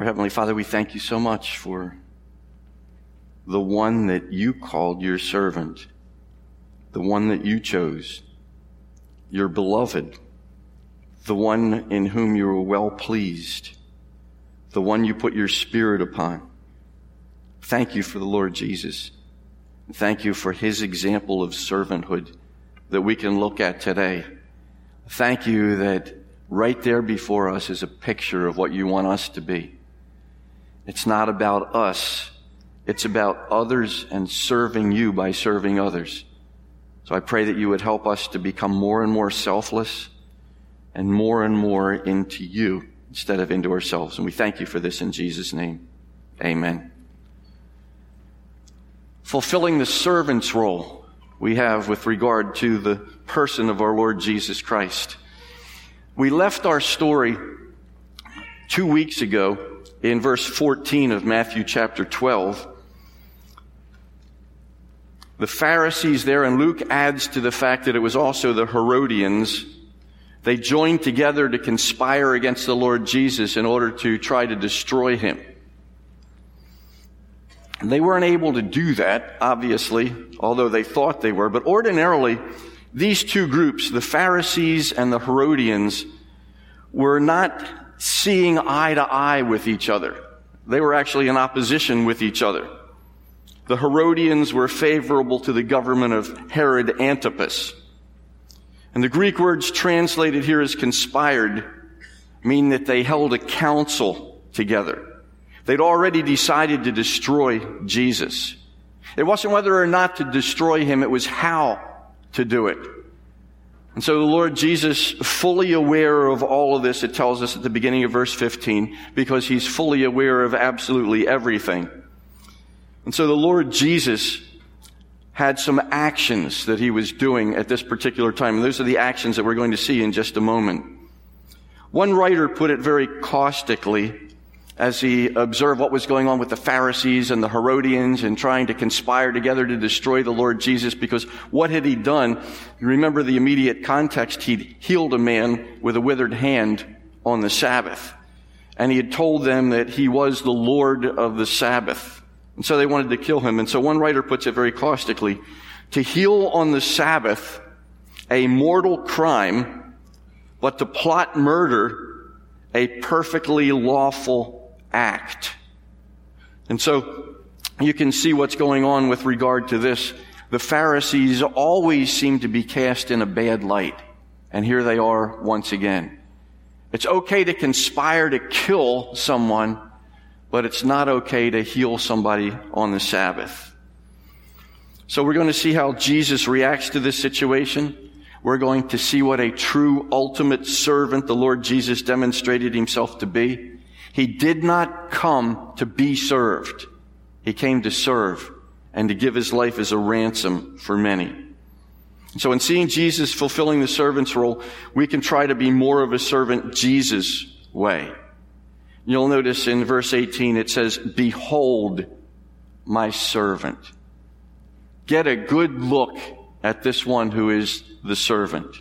Our Heavenly Father, we thank you so much for the one that you called your servant, the one that you chose, your beloved, the one in whom you were well pleased, the one you put your spirit upon. Thank you for the Lord Jesus. Thank you for his example of servanthood that we can look at today. Thank you that right there before us is a picture of what you want us to be. It's not about us. It's about others and serving you by serving others. So I pray that you would help us to become more and more selfless and more and more into you instead of into ourselves. And we thank you for this in Jesus' name. Amen. Fulfilling the servant's role we have with regard to the person of our Lord Jesus Christ. We left our story two weeks ago in verse 14 of Matthew chapter 12. The Pharisees there, and Luke adds to the fact that it was also the Herodians. They joined together to conspire against the Lord Jesus in order to try to destroy him. They weren't able to do that, obviously, although they thought they were, but ordinarily, these two groups, the Pharisees and the Herodians, were not seeing eye to eye with each other. They were actually in opposition with each other. The Herodians were favorable to the government of Herod Antipas. And the Greek words translated here as conspired mean that they held a council together. They'd already decided to destroy Jesus. It wasn't whether or not to destroy him, it was how to do it. And so the Lord Jesus, fully aware of all of this, it tells us at the beginning of verse 15, because he's fully aware of absolutely everything. And so the Lord Jesus had some actions that he was doing at this particular time. And those are the actions that we're going to see in just a moment. One writer put it very caustically as he observed what was going on with the Pharisees and the Herodians and trying to conspire together to destroy the Lord Jesus because what had he done? You remember the immediate context. He'd healed a man with a withered hand on the Sabbath. And he had told them that he was the Lord of the Sabbath. And so they wanted to kill him. And so one writer puts it very caustically. To heal on the Sabbath, a mortal crime, but to plot murder, a perfectly lawful act. And so you can see what's going on with regard to this. The Pharisees always seem to be cast in a bad light. And here they are once again. It's okay to conspire to kill someone, but it's not okay to heal somebody on the Sabbath. So we're going to see how Jesus reacts to this situation. We're going to see what a true ultimate servant the Lord Jesus demonstrated himself to be. He did not come to be served. He came to serve and to give his life as a ransom for many. So in seeing Jesus fulfilling the servant's role, we can try to be more of a servant Jesus way. You'll notice in verse 18 it says, Behold my servant. Get a good look at this one who is the servant.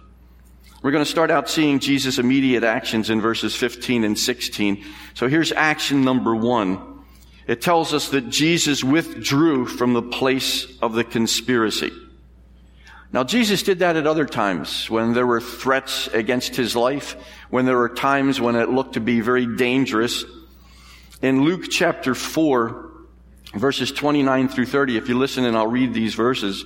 We're going to start out seeing Jesus' immediate actions in verses 15 and 16. So here's action number one. It tells us that Jesus withdrew from the place of the conspiracy. Now, Jesus did that at other times when there were threats against his life, when there were times when it looked to be very dangerous. In Luke chapter 4, verses 29 through 30, if you listen and I'll read these verses,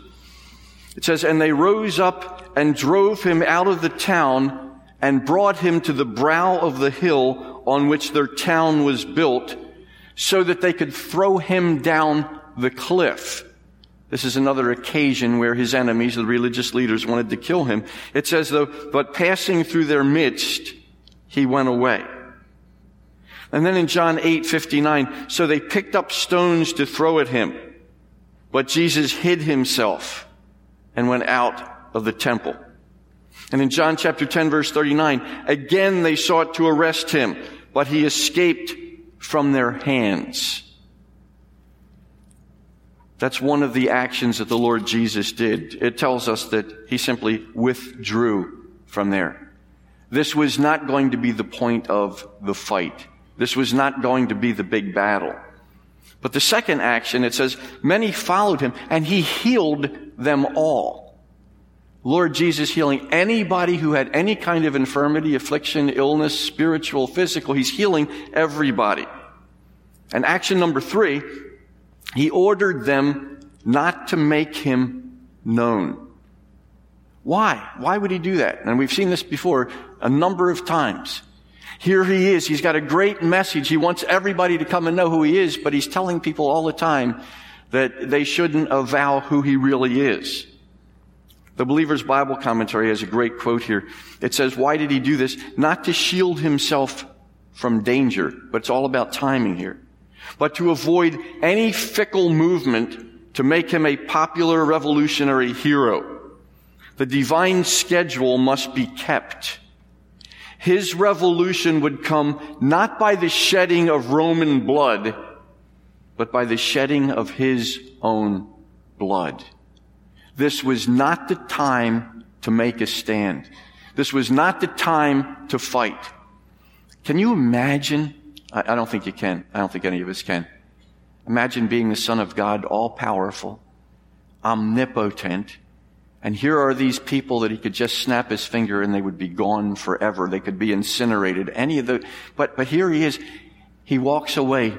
it says, And they rose up and drove him out of the town and brought him to the brow of the hill on which their town was built so that they could throw him down the cliff. This is another occasion where his enemies, the religious leaders, wanted to kill him. It says though, but passing through their midst, he went away. And then in John 8, 59, so they picked up stones to throw at him, but Jesus hid himself and went out of the temple. And in John chapter 10 verse 39, again they sought to arrest him, but he escaped from their hands. That's one of the actions that the Lord Jesus did. It tells us that he simply withdrew from there. This was not going to be the point of the fight. This was not going to be the big battle. But the second action, it says, many followed him and he healed them all. Lord Jesus healing anybody who had any kind of infirmity, affliction, illness, spiritual, physical. He's healing everybody. And action number three, he ordered them not to make him known. Why? Why would he do that? And we've seen this before a number of times. Here he is. He's got a great message. He wants everybody to come and know who he is, but he's telling people all the time that they shouldn't avow who he really is. The Believer's Bible Commentary has a great quote here. It says, why did he do this? Not to shield himself from danger, but it's all about timing here. But to avoid any fickle movement to make him a popular revolutionary hero. The divine schedule must be kept. His revolution would come not by the shedding of Roman blood, but by the shedding of his own blood. This was not the time to make a stand. This was not the time to fight. Can you imagine? I, I don't think you can. I don't think any of us can. Imagine being the Son of God, all powerful, omnipotent, and here are these people that he could just snap his finger and they would be gone forever. They could be incinerated. Any of the, but, but here he is. He walks away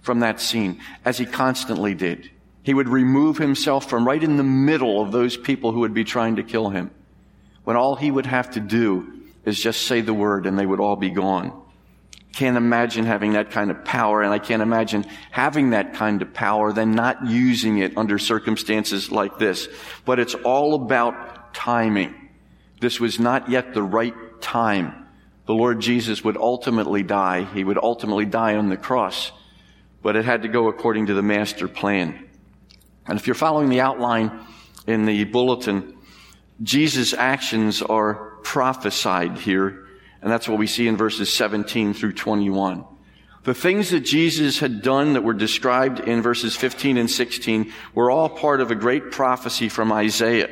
from that scene as he constantly did. He would remove himself from right in the middle of those people who would be trying to kill him. When all he would have to do is just say the word and they would all be gone. Can't imagine having that kind of power, and I can't imagine having that kind of power, then not using it under circumstances like this. But it's all about timing. This was not yet the right time. The Lord Jesus would ultimately die. He would ultimately die on the cross. But it had to go according to the master plan. And if you're following the outline in the bulletin, Jesus' actions are prophesied here and that's what we see in verses 17 through 21. The things that Jesus had done that were described in verses 15 and 16 were all part of a great prophecy from Isaiah.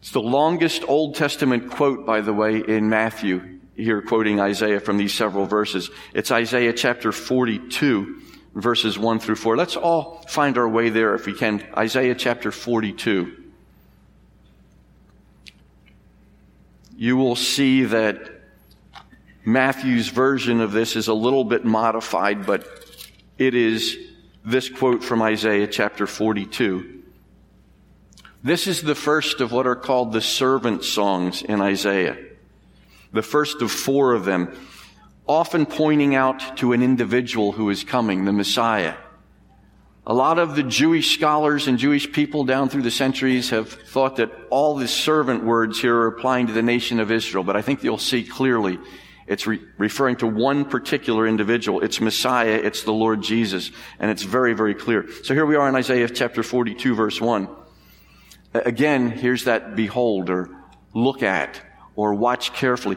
It's the longest Old Testament quote, by the way, in Matthew, here quoting Isaiah from these several verses. It's Isaiah chapter 42, verses 1 through 4. Let's all find our way there if we can. Isaiah chapter 42. you will see that Matthew's version of this is a little bit modified, but it is this quote from Isaiah chapter 42. This is the first of what are called the servant songs in Isaiah. The first of four of them, often pointing out to an individual who is coming, the Messiah. A lot of the Jewish scholars and Jewish people down through the centuries have thought that all the servant words here are applying to the nation of Israel, but I think you'll see clearly it's re- referring to one particular individual. It's Messiah, it's the Lord Jesus, and it's very, very clear. So here we are in Isaiah chapter 42 verse 1. Again, here's that behold or look at or watch carefully.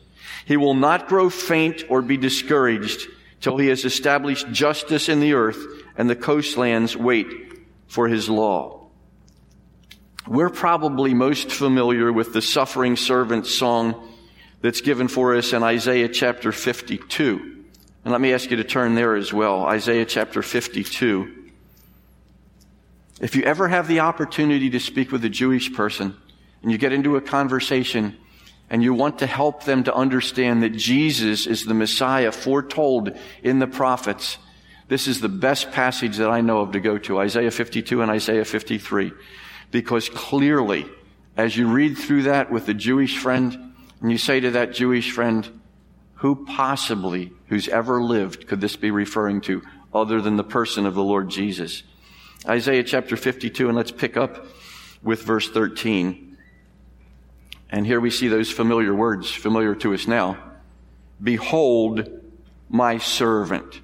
He will not grow faint or be discouraged till he has established justice in the earth and the coastlands wait for his law. We're probably most familiar with the suffering servant song that's given for us in Isaiah chapter 52. And let me ask you to turn there as well. Isaiah chapter 52. If you ever have the opportunity to speak with a Jewish person and you get into a conversation and you want to help them to understand that Jesus is the Messiah foretold in the prophets, this is the best passage that I know of to go to, Isaiah 52 and Isaiah 53. Because clearly, as you read through that with the Jewish friend, and you say to that Jewish friend, who possibly, who's ever lived, could this be referring to other than the person of the Lord Jesus? Isaiah chapter 52, and let's pick up with verse 13. And here we see those familiar words, familiar to us now. Behold my servant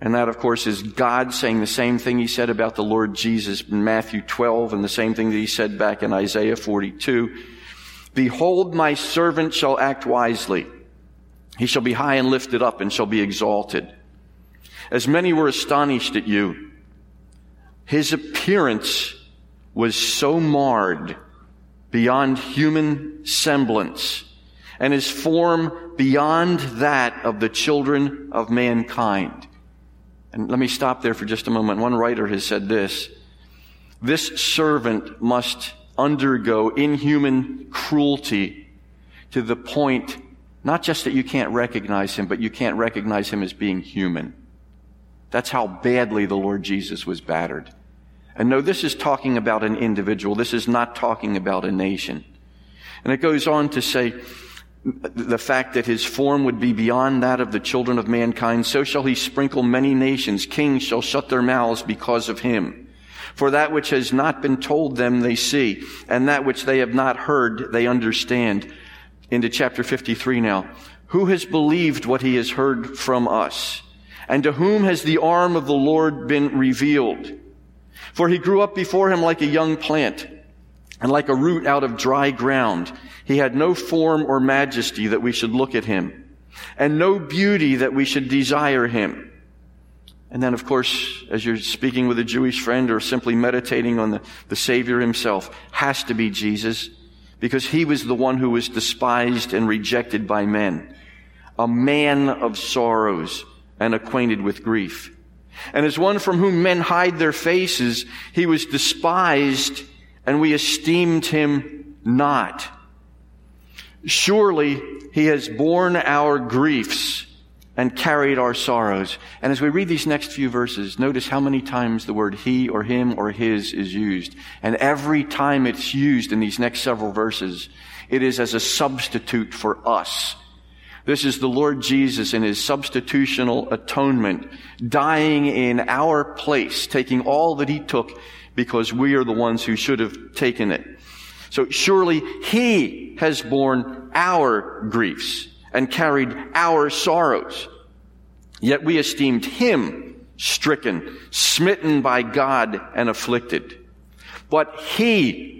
And that, of course, is God saying the same thing he said about the Lord Jesus in Matthew 12 and the same thing that he said back in Isaiah 42. Behold, my servant shall act wisely. He shall be high and lifted up and shall be exalted. As many were astonished at you, his appearance was so marred beyond human semblance and his form beyond that of the children of mankind. And let me stop there for just a moment. One writer has said this. This servant must undergo inhuman cruelty to the point not just that you can't recognize him, but you can't recognize him as being human. That's how badly the Lord Jesus was battered. And no, this is talking about an individual. This is not talking about a nation. And it goes on to say, the fact that his form would be beyond that of the children of mankind, so shall he sprinkle many nations. Kings shall shut their mouths because of him. For that which has not been told them they see, and that which they have not heard they understand. Into chapter 53 now. Who has believed what he has heard from us? And to whom has the arm of the Lord been revealed? For he grew up before him like a young plant, and like a root out of dry ground. He had no form or majesty that we should look at him, and no beauty that we should desire him. And then, of course, as you're speaking with a Jewish friend or simply meditating on the, the Savior himself, has to be Jesus, because he was the one who was despised and rejected by men, a man of sorrows and acquainted with grief. And as one from whom men hide their faces, he was despised and we esteemed him not. Surely he has borne our griefs and carried our sorrows. And as we read these next few verses, notice how many times the word he or him or his is used. And every time it's used in these next several verses, it is as a substitute for us. This is the Lord Jesus in his substitutional atonement, dying in our place, taking all that he took because we are the ones who should have taken it. So surely he has borne our griefs and carried our sorrows. Yet we esteemed him stricken, smitten by God and afflicted. But he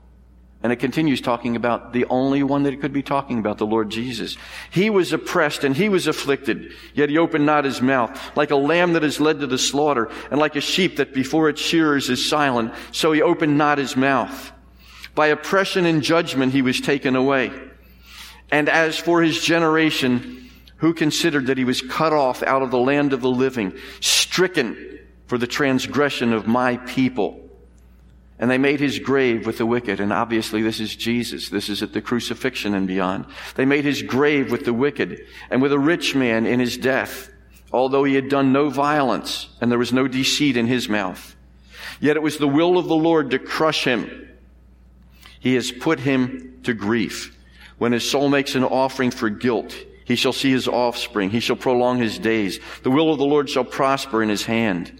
And it continues talking about the only one that it could be talking about, the Lord Jesus. He was oppressed and he was afflicted, yet he opened not his mouth. Like a lamb that is led to the slaughter, and like a sheep that before its shearers is silent, so he opened not his mouth. By oppression and judgment he was taken away. And as for his generation, who considered that he was cut off out of the land of the living, stricken for the transgression of my people. And they made his grave with the wicked. And obviously this is Jesus. This is at the crucifixion and beyond. They made his grave with the wicked and with a rich man in his death, although he had done no violence and there was no deceit in his mouth. Yet it was the will of the Lord to crush him. He has put him to grief. When his soul makes an offering for guilt, he shall see his offspring. He shall prolong his days. The will of the Lord shall prosper in his hand.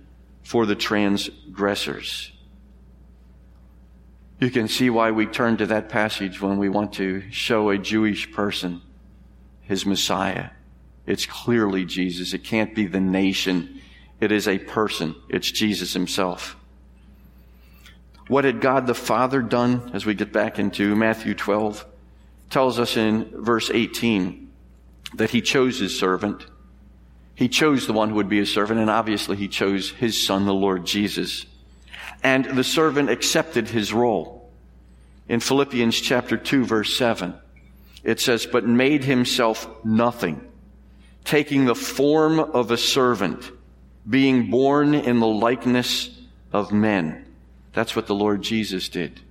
for the transgressors. You can see why we turn to that passage when we want to show a Jewish person his Messiah. It's clearly Jesus. It can't be the nation it is a person. It's Jesus himself. What had God the Father done as we get back into Matthew 12? Tells us in verse 18 that he chose his servant. He chose the one who would be his servant, and obviously he chose his son, the Lord Jesus. And the servant accepted his role. in Philippians chapter 2 verse 7. It says, but made himself nothing, taking the form of a servant, being born in the likeness of men. That's what the Lord Jesus did.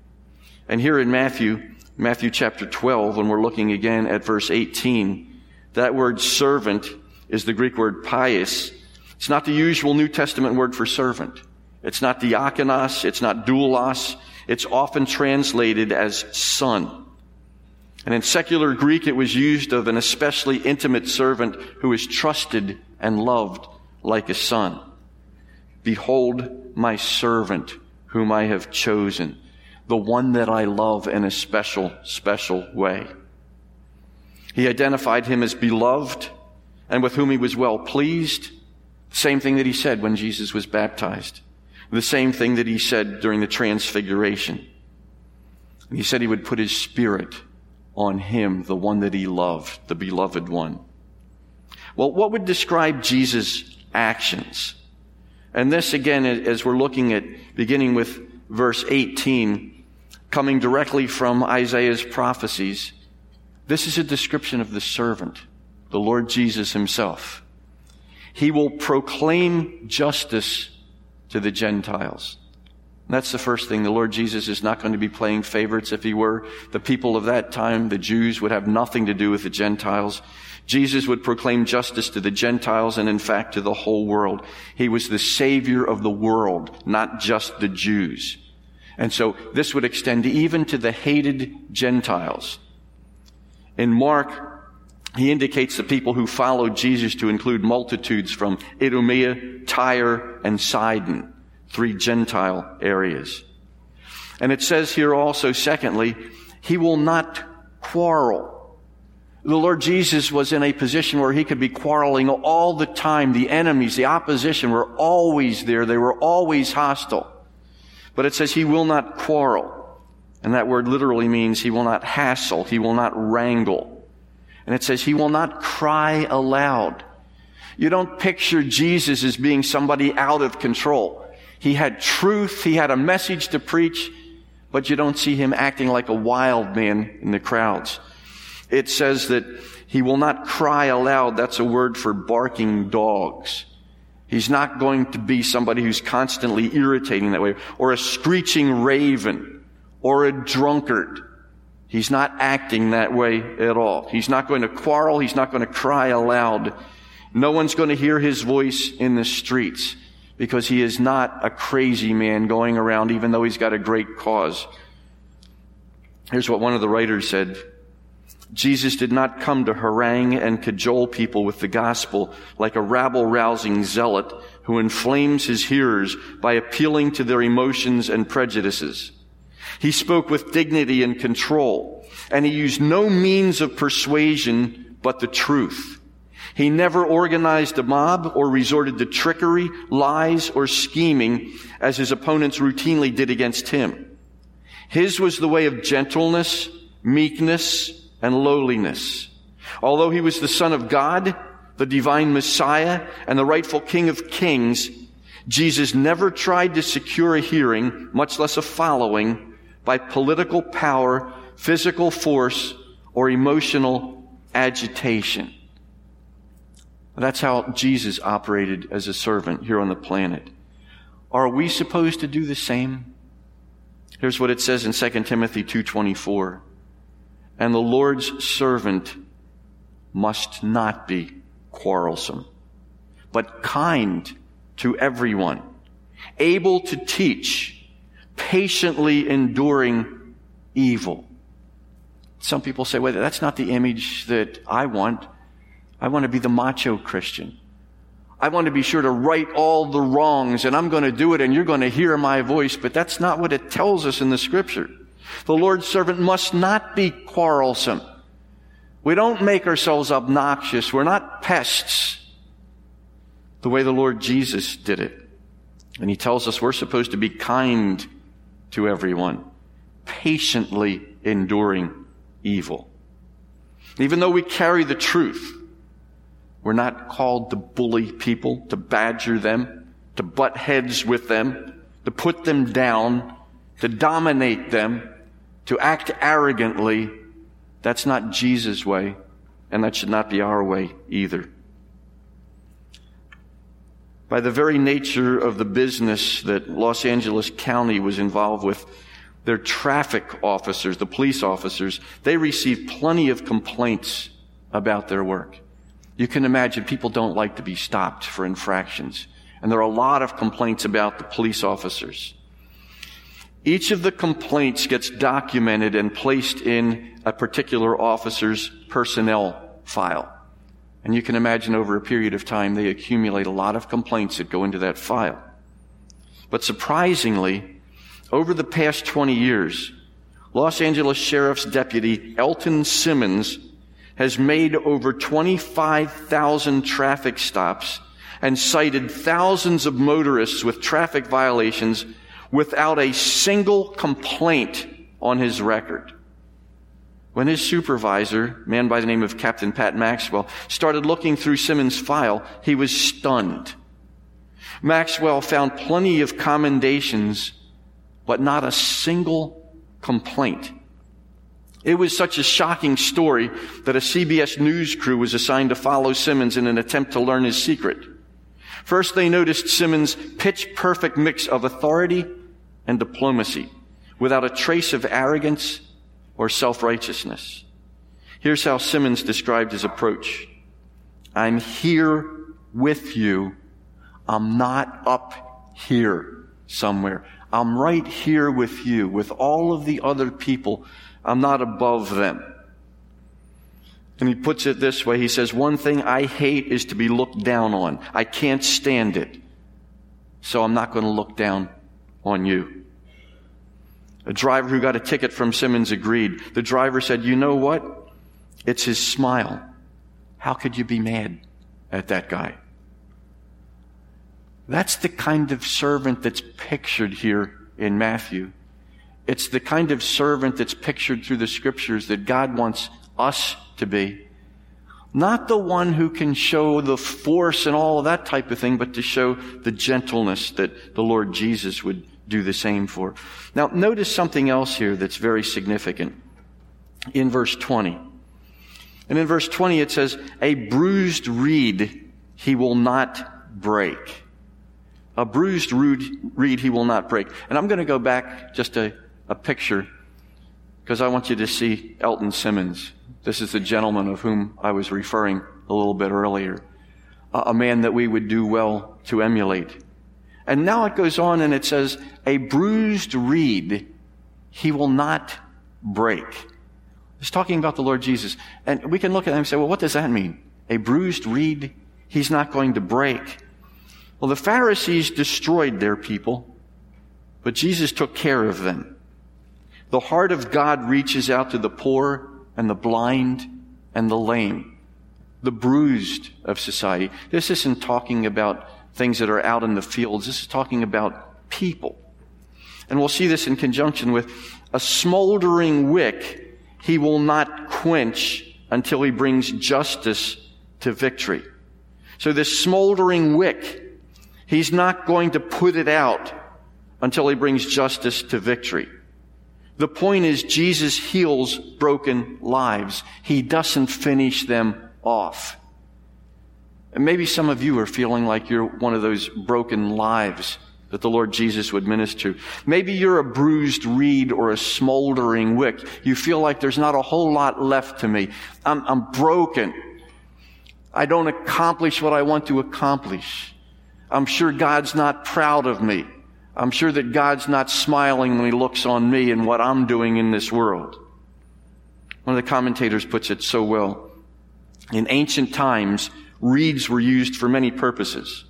And here in Matthew, Matthew chapter 12, when we're looking again at verse 18, that word servant is the Greek word pais. It's not the usual New Testament word for servant. It's not diakonos. It's not doulos. It's often translated as son. And in secular Greek, it was used of an especially intimate servant who is trusted and loved like a son. Behold my servant whom I have chosen, the one that I love in a special, special way. He identified him as beloved and with whom he was well pleased. Same thing that he said when Jesus was baptized. The same thing that he said during the transfiguration. He said he would put his spirit on him, the one that he loved, the beloved one. Well, what would describe Jesus' actions? And this again, as we're looking at beginning with verse 18, coming directly from Isaiah's prophecies, this is a description of the servant, the Lord Jesus himself. He will proclaim justice to the Gentiles. That's the first thing. The Lord Jesus is not going to be playing favorites. If he were, the people of that time, the Jews, would have nothing to do with the Gentiles. Jesus would proclaim justice to the Gentiles and in fact to the whole world. He was the Savior of the world, not just the Jews. And so this would extend even to the hated Gentiles. In Mark, he indicates the people who followed Jesus to include multitudes from Idumea, Tyre, and Sidon three Gentile areas. And it says here also, secondly, he will not quarrel. The Lord Jesus was in a position where he could be quarreling all the time. The enemies, the opposition were always there. They were always hostile. But it says he will not quarrel. And that word literally means he will not hassle. He will not wrangle. And it says he will not cry aloud. You don't picture Jesus as being somebody out of control. He had truth. He had a message to preach, but you don't see him acting like a wild man in the crowds. It says that he will not cry aloud. That's a word for barking dogs. He's not going to be somebody who's constantly irritating that way, or a screeching raven, or a drunkard. He's not acting that way at all. He's not going to quarrel. He's not going to cry aloud. No one's going to hear his voice in the streets because he is not a crazy man going around even though he's got a great cause. Here's what one of the writers said. Jesus did not come to harangue and cajole people with the gospel like a rabble rousing zealot who inflames his hearers by appealing to their emotions and prejudices. He spoke with dignity and control, and he used no means of persuasion but the truth. He never organized a mob or resorted to trickery, lies, or scheming as his opponents routinely did against him. His was the way of gentleness, meekness, and lowliness. Although he was the son of God, the divine Messiah, and the rightful King of Kings, Jesus never tried to secure a hearing, much less a following, by political power, physical force, or emotional agitation. That's how Jesus operated as a servant here on the planet. Are we supposed to do the same? Here's what it says in 2 Timothy 2:24. And the Lord's servant must not be quarrelsome, but kind to everyone, able to teach, patiently enduring evil. Some people say, well, that's not the image that I want. I want to be the macho Christian. I want to be sure to right all the wrongs and I'm going to do it and you're going to hear my voice, but that's not what it tells us in the scripture. The Lord's servant must not be quarrelsome. We don't make ourselves obnoxious. We're not pests the way the Lord Jesus did it. And he tells us we're supposed to be kind to everyone, patiently enduring evil. Even though we carry the truth, we're not called to bully people, to badger them, to butt heads with them, to put them down, to dominate them, to act arrogantly, that's not Jesus' way, and that should not be our way either. By the very nature of the business that Los Angeles County was involved with, their traffic officers, the police officers, they received plenty of complaints about their work. You can imagine people don't like to be stopped for infractions. And there are a lot of complaints about the police officers. Each of the complaints gets documented and placed in a particular officer's personnel file. And you can imagine over a period of time, they accumulate a lot of complaints that go into that file. But surprisingly, over the past 20 years, Los Angeles Sheriff's Deputy Elton Simmons has made over 25,000 traffic stops and cited thousands of motorists with traffic violations without a single complaint on his record. When his supervisor, man by the name of Captain Pat Maxwell, started looking through Simmons' file, he was stunned. Maxwell found plenty of commendations, but not a single complaint. It was such a shocking story that a CBS News crew was assigned to follow Simmons in an attempt to learn his secret. First, they noticed Simmons' pitch perfect mix of authority and diplomacy without a trace of arrogance or self righteousness. Here's how Simmons described his approach I'm here with you. I'm not up here somewhere. I'm right here with you, with all of the other people. I'm not above them. And he puts it this way. He says, one thing I hate is to be looked down on. I can't stand it. So I'm not going to look down on you. A driver who got a ticket from Simmons agreed. The driver said, You know what? It's his smile. How could you be mad at that guy? That's the kind of servant that's pictured here in Matthew. It's the kind of servant that's pictured through the scriptures that God wants us to be. Not the one who can show the force and all of that type of thing, but to show the gentleness that the Lord Jesus would do the same for. Now, notice something else here that's very significant in verse 20. And in verse 20 it says, A bruised reed he will not break. A bruised reed he will not break. And I'm going to go back just a, a picture because I want you to see Elton Simmons. This is the gentleman of whom I was referring a little bit earlier. A, a man that we would do well to emulate. And now it goes on and it says, a bruised reed he will not break. It's talking about the Lord Jesus. And we can look at him and say, well, what does that mean? A bruised reed he's not going to break. Well, the Pharisees destroyed their people, but Jesus took care of them. The heart of God reaches out to the poor and the blind and the lame, the bruised of society. This isn't talking about things that are out in the fields. This is talking about people. And we'll see this in conjunction with a smoldering wick he will not quench until he brings justice to victory. So this smoldering wick, he's not going to put it out until he brings justice to victory. The point is Jesus heals broken lives. He doesn't finish them off. And maybe some of you are feeling like you're one of those broken lives that the Lord Jesus would minister. to. Maybe you're a bruised reed or a smoldering wick. You feel like there's not a whole lot left to me. I'm, I'm broken. I don't accomplish what I want to accomplish. I'm sure God's not proud of me. I'm sure that God's not smiling when He looks on me and what I'm doing in this world. One of the commentators puts it so well. In ancient times, reeds were used for many purposes.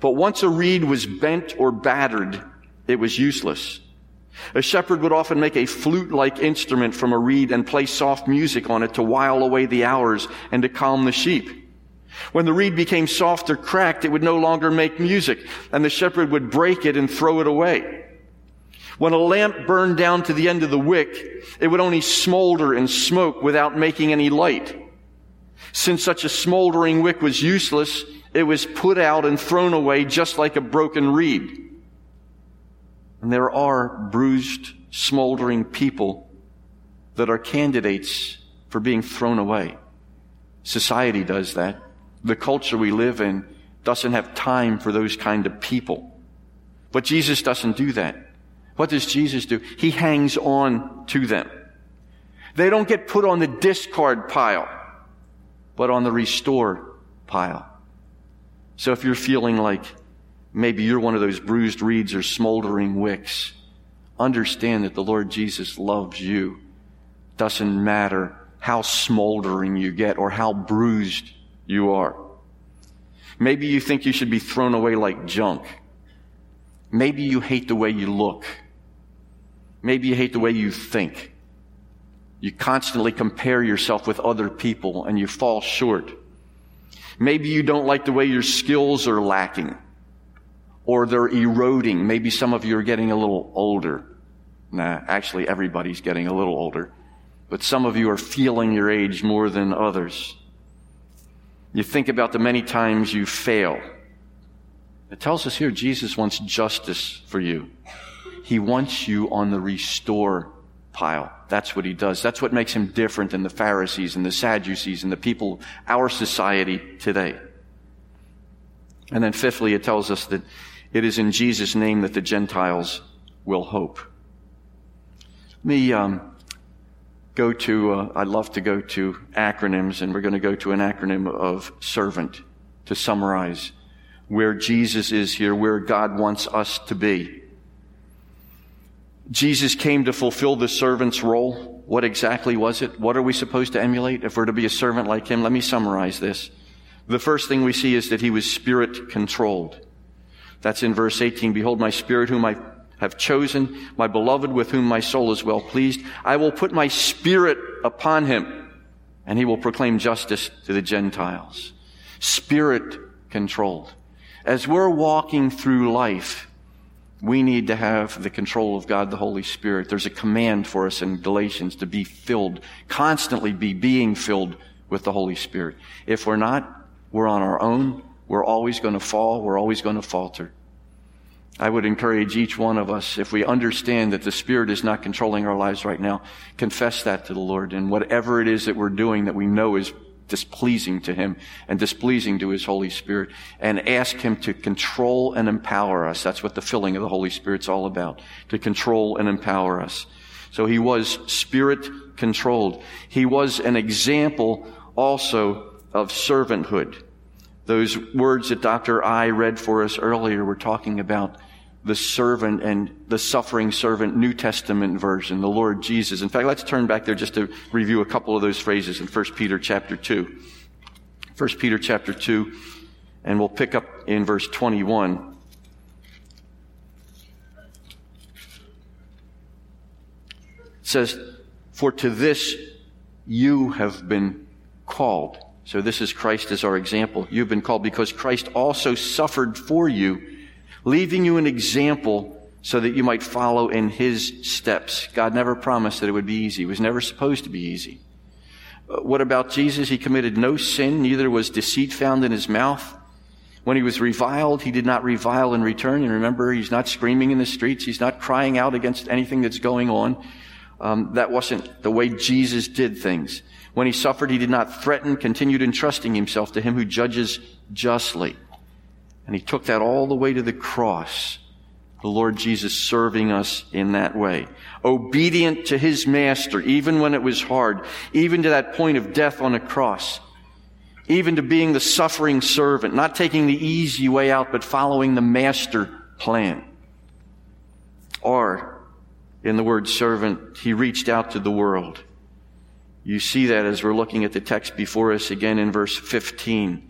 But once a reed was bent or battered, it was useless. A shepherd would often make a flute-like instrument from a reed and play soft music on it to while away the hours and to calm the sheep. When the reed became soft or cracked, it would no longer make music, and the shepherd would break it and throw it away. When a lamp burned down to the end of the wick, it would only smolder and smoke without making any light. Since such a smoldering wick was useless, it was put out and thrown away just like a broken reed. And there are bruised, smoldering people that are candidates for being thrown away. Society does that. The culture we live in doesn't have time for those kind of people. But Jesus doesn't do that. What does Jesus do? He hangs on to them. They don't get put on the discard pile, but on the restore pile. So if you're feeling like maybe you're one of those bruised reeds or smoldering wicks, understand that the Lord Jesus loves you. Doesn't matter how smoldering you get or how bruised you are. Maybe you think you should be thrown away like junk. Maybe you hate the way you look. Maybe you hate the way you think. You constantly compare yourself with other people and you fall short. Maybe you don't like the way your skills are lacking or they're eroding. Maybe some of you are getting a little older. Nah, actually everybody's getting a little older. But some of you are feeling your age more than others. You think about the many times you fail. It tells us here Jesus wants justice for you. He wants you on the restore pile. That's what he does. That's what makes him different than the Pharisees and the Sadducees and the people, our society today. And then fifthly, it tells us that it is in Jesus' name that the Gentiles will hope. Let me um, go to, uh, I love to go to acronyms, and we're going to go to an acronym of servant to summarize where Jesus is here, where God wants us to be. Jesus came to fulfill the servant's role. What exactly was it? What are we supposed to emulate if we're to be a servant like him? Let me summarize this. The first thing we see is that he was spirit controlled. That's in verse 18. Behold, my spirit whom I have chosen, my beloved with whom my soul is well pleased. I will put my spirit upon him and he will proclaim justice to the Gentiles. Spirit controlled. As we're walking through life, we need to have the control of God, the Holy Spirit. There's a command for us in Galatians to be filled, constantly be being filled with the Holy Spirit. If we're not, we're on our own. We're always going to fall. We're always going to falter. I would encourage each one of us, if we understand that the Spirit is not controlling our lives right now, confess that to the Lord. And whatever it is that we're doing that we know is displeasing to Him and displeasing to His Holy Spirit and ask Him to control and empower us. That's what the filling of the Holy Spirit's all about. To control and empower us. So He was Spirit controlled. He was an example also of servanthood. Those words that Dr. I read for us earlier were talking about the servant and the suffering servant New Testament version, the Lord Jesus. In fact, let's turn back there just to review a couple of those phrases in 1 Peter chapter 2. 1 Peter chapter 2, and we'll pick up in verse 21. It says, For to this you have been called. So this is Christ as our example. You've been called because Christ also suffered for you leaving you an example so that you might follow in his steps. God never promised that it would be easy. It was never supposed to be easy. Uh, what about Jesus? He committed no sin, neither was deceit found in his mouth. When he was reviled, he did not revile in return. And remember, he's not screaming in the streets. He's not crying out against anything that's going on. Um, that wasn't the way Jesus did things. When he suffered, he did not threaten, continued entrusting himself to him who judges justly. And he took that all the way to the cross. The Lord Jesus serving us in that way. Obedient to his master, even when it was hard, even to that point of death on a cross, even to being the suffering servant, not taking the easy way out, but following the master plan. Or, in the word servant, he reached out to the world. You see that as we're looking at the text before us again in verse 15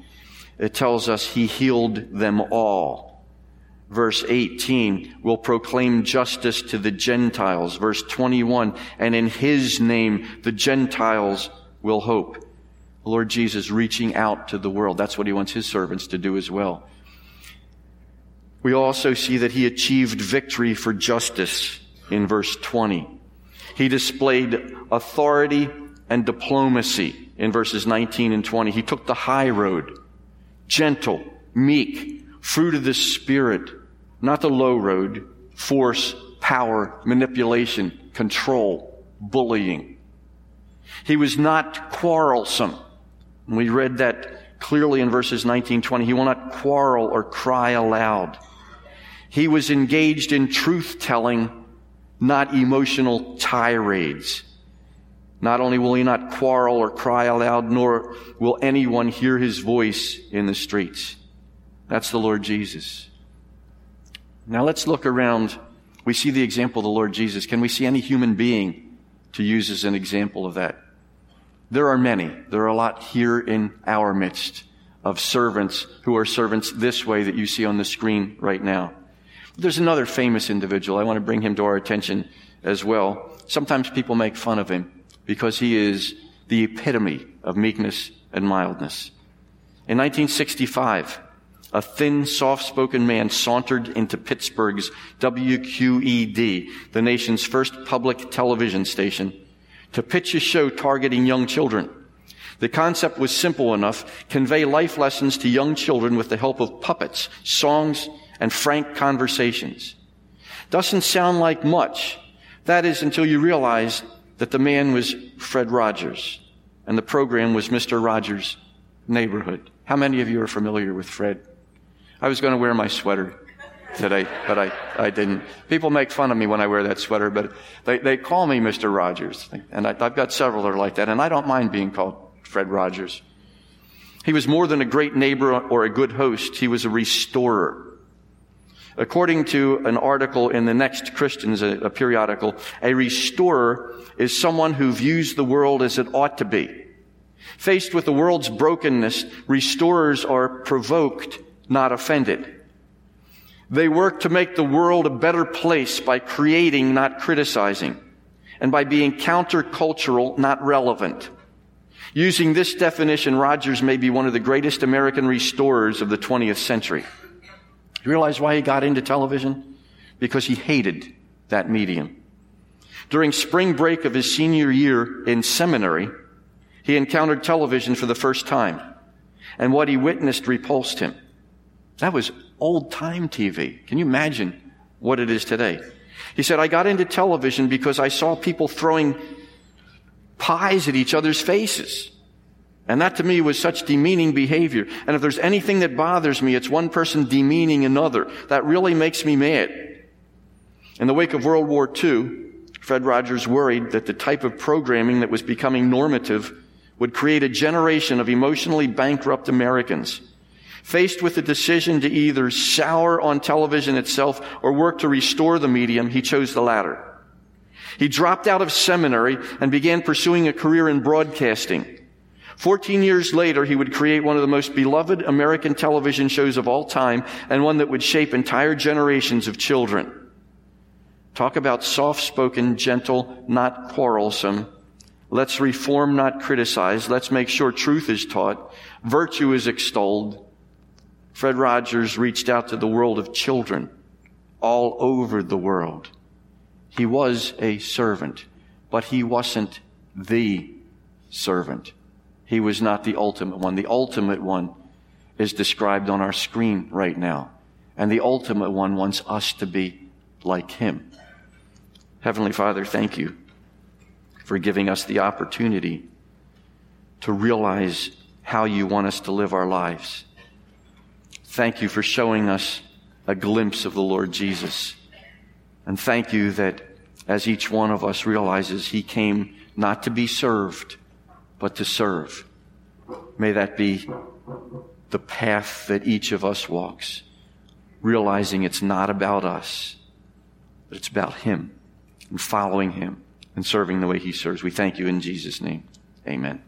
it tells us he healed them all. Verse 18 will proclaim justice to the Gentiles. Verse 21, and in his name the Gentiles will hope. The Lord Jesus reaching out to the world. That's what he wants his servants to do as well. We also see that he achieved victory for justice in verse 20. He displayed authority and diplomacy in verses 19 and 20. He took the high road gentle, meek, fruit of the Spirit, not the low road, force, power, manipulation, control, bullying. He was not quarrelsome. We read that clearly in verses 19, 20. He will not quarrel or cry aloud. He was engaged in truth telling, not emotional tirades. Not only will he not quarrel or cry aloud, nor will anyone hear his voice in the streets. That's the Lord Jesus. Now let's look around. We see the example of the Lord Jesus. Can we see any human being to use as an example of that? There are many. There are a lot here in our midst of servants who are servants this way that you see on the screen right now. There's another famous individual. I want to bring him to our attention as well. Sometimes people make fun of him because he is the epitome of meekness and mildness. In 1965, a thin, soft-spoken man sauntered into Pittsburgh's WQED, the nation's first public television station, to pitch a show targeting young children. The concept was simple enough, convey life lessons to young children with the help of puppets, songs, and frank conversations. Doesn't sound like much. That is until you realize that the man was Fred Rogers and the program was Mr. Rogers' Neighborhood. How many of you are familiar with Fred? I was going to wear my sweater today, but I, I didn't. People make fun of me when I wear that sweater, but they, they call me Mr. Rogers. And I, I've got several that are like that, and I don't mind being called Fred Rogers. He was more than a great neighbor or a good host. He was a restorer. According to an article in the Next Christians, a, a periodical, a restorer is someone who views the world as it ought to be. Faced with the world's brokenness, restorers are provoked, not offended. They work to make the world a better place by creating, not criticizing, and by being countercultural, not relevant. Using this definition, Rogers may be one of the greatest American restorers of the 20th century. You realize why he got into television? Because he hated that medium. During spring break of his senior year in seminary, he encountered television for the first time, and what he witnessed repulsed him. That was old time TV. Can you imagine what it is today? He said, I got into television because I saw people throwing pies at each other's faces. And that to me was such demeaning behavior. And if there's anything that bothers me, it's one person demeaning another. That really makes me mad. In the wake of World War II, Fred Rogers worried that the type of programming that was becoming normative would create a generation of emotionally bankrupt Americans. Faced with the decision to either sour on television itself or work to restore the medium, he chose the latter. He dropped out of seminary and began pursuing a career in broadcasting. Fourteen years later, he would create one of the most beloved American television shows of all time and one that would shape entire generations of children. Talk about soft spoken, gentle, not quarrelsome. Let's reform, not criticize. Let's make sure truth is taught. Virtue is extolled. Fred Rogers reached out to the world of children all over the world. He was a servant, but he wasn't the servant. He was not the ultimate one. The ultimate one is described on our screen right now. And the ultimate one wants us to be like him. Heavenly Father, thank you for giving us the opportunity to realize how you want us to live our lives. Thank you for showing us a glimpse of the Lord Jesus. And thank you that as each one of us realizes he came not to be served, but to serve. May that be the path that each of us walks, realizing it's not about us, but it's about Him and following Him and serving the way He serves. We thank you in Jesus' name. Amen.